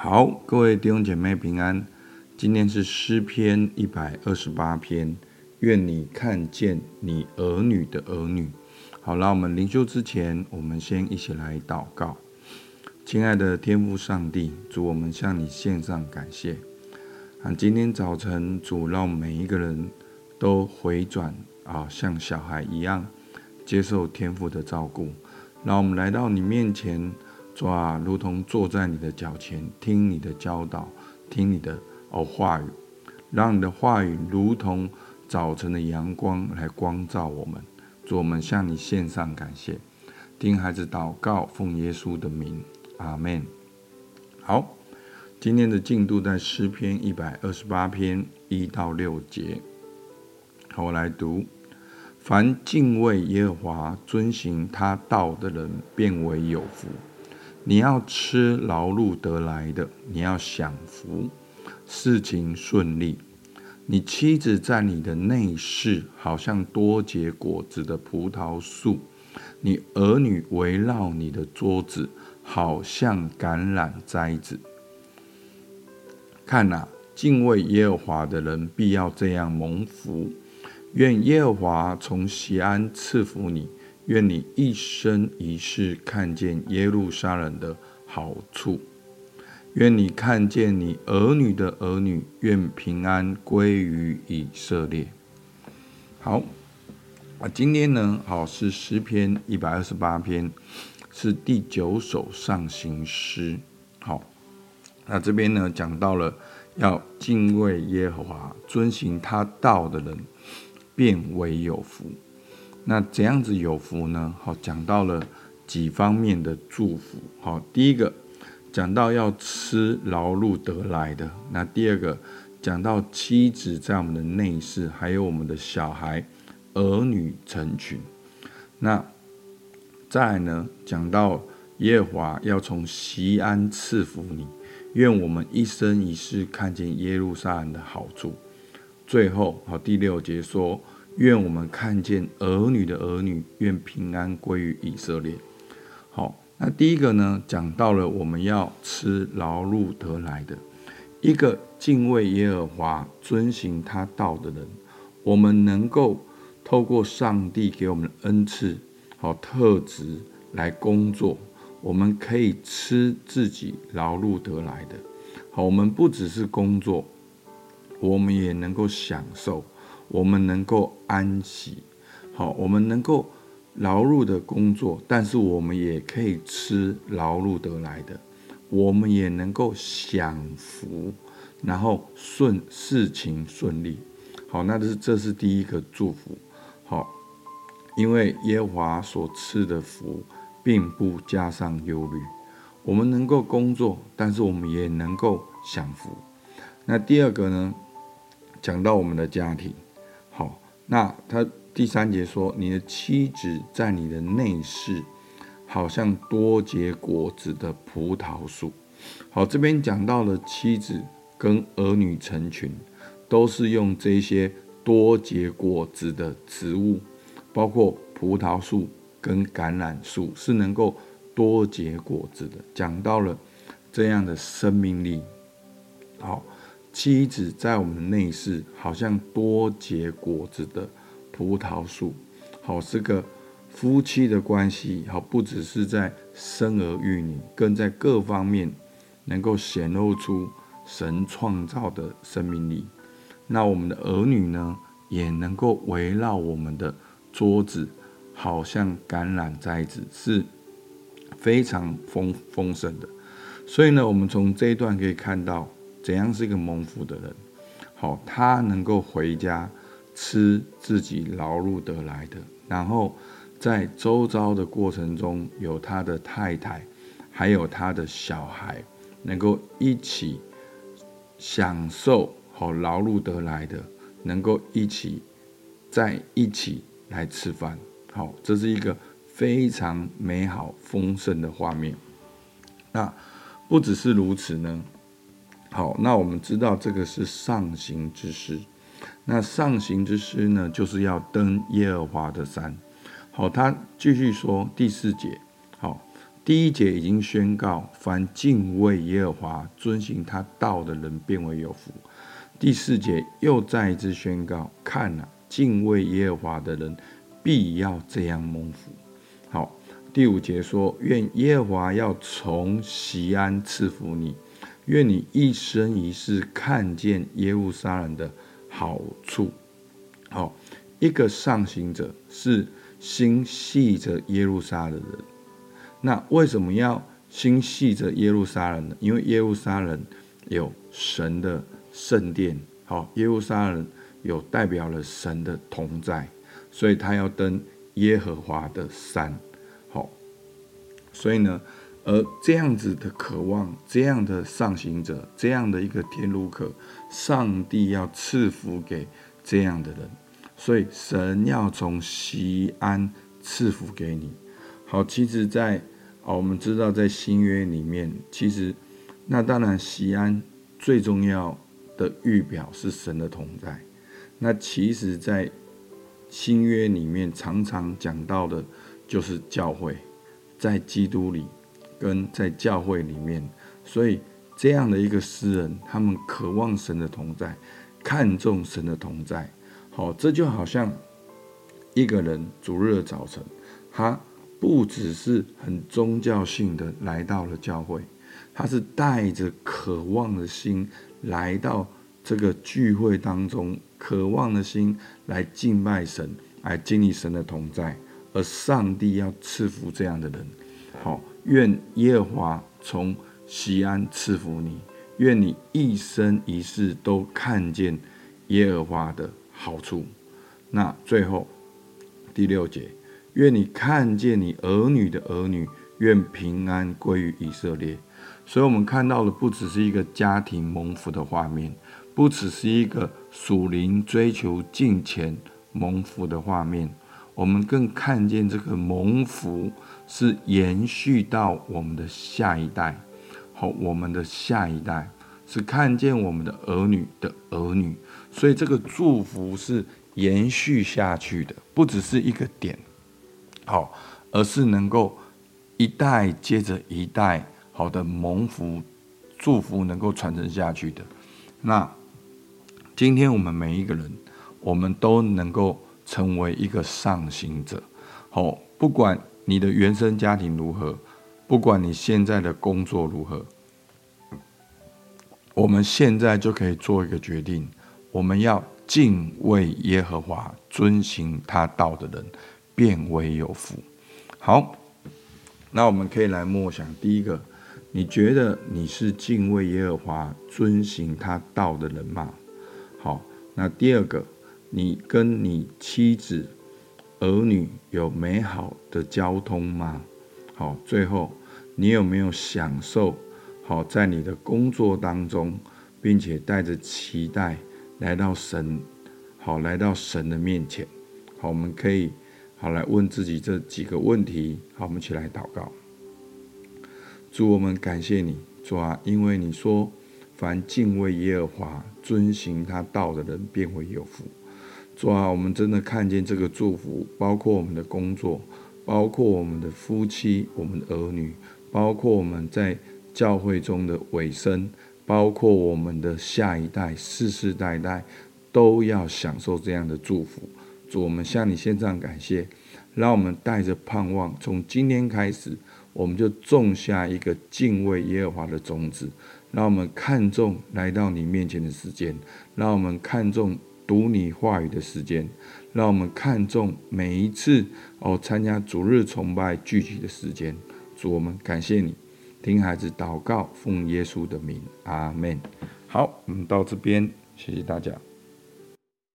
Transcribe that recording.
好，各位弟兄姐妹平安。今天是诗篇一百二十八篇，愿你看见你儿女的儿女。好，那我们灵修之前，我们先一起来祷告。亲爱的天父上帝，主，我们向你献上感谢。啊，今天早晨，主让每一个人都回转啊，像小孩一样接受天父的照顾。让我们来到你面前。主啊，如同坐在你的脚前，听你的教导，听你的哦话语，让你的话语如同早晨的阳光来光照我们。主，我们向你献上感谢。听孩子祷告，奉耶稣的名，阿门。好，今天的进度在诗篇一百二十八篇一到六节。好，我来读：凡敬畏耶和华、遵行他道的人，便为有福。你要吃劳碌得来的，你要享福，事情顺利。你妻子在你的内室，好像多结果子的葡萄树；你儿女围绕你的桌子，好像橄榄栽子。看哪、敬畏耶和华的人必要这样蒙福。愿耶和华从西安赐福你。愿你一生一世看见耶路撒冷的好处，愿你看见你儿女的儿女，愿平安归于以色列。好，啊，今天呢，好是诗篇一百二十八篇，是第九首上行诗。好，那这边呢讲到了要敬畏耶和华，遵行他道的人，便为有福。那怎样子有福呢？好，讲到了几方面的祝福。好，第一个讲到要吃劳碌得来的。那第二个讲到妻子在我们的内室，还有我们的小孩儿女成群。那再来呢，讲到耶和华要从西安赐福你，愿我们一生一世看见耶路撒冷的好处。最后，好，第六节说。愿我们看见儿女的儿女，愿平安归于以色列。好，那第一个呢，讲到了我们要吃劳碌得来的，一个敬畏耶和华、遵行他道的人，我们能够透过上帝给我们的恩赐、好特质来工作，我们可以吃自己劳碌得来的。好，我们不只是工作，我们也能够享受。我们能够安息，好，我们能够劳碌的工作，但是我们也可以吃劳碌得来的，我们也能够享福，然后顺事情顺利，好，那这是这是第一个祝福，好，因为耶和华所赐的福，并不加上忧虑，我们能够工作，但是我们也能够享福。那第二个呢，讲到我们的家庭。好，那他第三节说，你的妻子在你的内室，好像多结果子的葡萄树。好，这边讲到了妻子跟儿女成群，都是用这些多结果子的植物，包括葡萄树跟橄榄树，是能够多结果子的。讲到了这样的生命力。好。妻子在我们的内室，好像多结果子的葡萄树。好，这个夫妻的关系，好，不只是在生儿育女，更在各方面能够显露出神创造的生命力。那我们的儿女呢，也能够围绕我们的桌子，好像橄榄栽子，是非常丰丰盛的。所以呢，我们从这一段可以看到。怎样是一个蒙福的人？好，他能够回家吃自己劳碌得来的，然后在周遭的过程中，有他的太太，还有他的小孩，能够一起享受好劳碌得来的，能够一起在一起来吃饭。好，这是一个非常美好丰盛的画面。那不只是如此呢？好，那我们知道这个是上行之诗。那上行之诗呢，就是要登耶和华的山。好，他继续说第四节。好，第一节已经宣告，凡敬畏耶和华、遵行他道的人，便为有福。第四节又再一次宣告，看哪，敬畏耶和华的人，必要这样蒙福。好，第五节说，愿耶和华要从锡安赐福你，愿你一生一世看见耶路撒冷的好处。好，一个上行者是心系着耶路撒冷的人。那为什么要心系着耶路撒冷呢？因为耶路撒冷有神的圣殿，好，耶路撒冷有代表了神的同在，所以他要登耶和华的山，好，所以呢，而这样子的渴望，这样的上行者，这样的一个天路客，上帝要赐福给这样的人，所以神要从西安赐福给你。好，其实在，在好，我们知道，在新约里面，其实那当然，西安最重要的预表是神的同在。那其实，在新约里面常常讲到的，就是教会，在基督里跟在教会里面。所以，这样的一个诗人，他们渴望神的同在，看重神的同在。好，这就好像一个人主日的早晨，他。不只是很宗教性的来到了教会，他是带着渴望的心来到这个聚会当中，渴望的心来敬拜神，来经历神的同在，而上帝要赐福这样的人。好，愿耶和华从西安赐福你，愿你一生一世都看见耶和华的好处。那最后第六节。愿你看见你儿女的儿女，愿平安归于以色列。所以，我们看到的不只是一个家庭蒙福的画面，不只是一个属灵追求敬虔蒙福的画面，我们更看见这个蒙福是延续到我们的下一代。好，我们的下一代是看见我们的儿女的儿女，所以这个祝福是延续下去的，不只是一个点。好，而是能够一代接着一代，好的蒙福祝福能够传承下去的。那今天我们每一个人，我们都能够成为一个上行者。好，不管你的原生家庭如何，不管你现在的工作如何，我们现在就可以做一个决定：我们要敬畏耶和华，遵行他道的人。变为有福。好，那我们可以来默想。第一个，你觉得你是敬畏耶和华、遵行他道的人吗？好，那第二个，你跟你妻子、儿女有美好的交通吗？好，最后，你有没有享受好在你的工作当中，并且带着期待来到神，好来到神的面前。好，我们可以。好，来问自己这几个问题。好，我们一起来祷告。主，我们感谢你，主啊，因为你说，凡敬畏耶和华、遵行他道的人，便会有福。主啊，我们真的看见这个祝福，包括我们的工作，包括我们的夫妻、我们的儿女，包括我们在教会中的委身，包括我们的下一代、世世代代，都要享受这样的祝福。主，我们向你献上感谢，让我们带着盼望，从今天开始，我们就种下一个敬畏耶和华的种子。让我们看重来到你面前的时间，让我们看重读你话语的时间，让我们看重每一次哦参加主日崇拜聚集的时间。主，我们感谢你，听孩子祷告，奉耶稣的名，阿门。好，我们到这边，谢谢大家。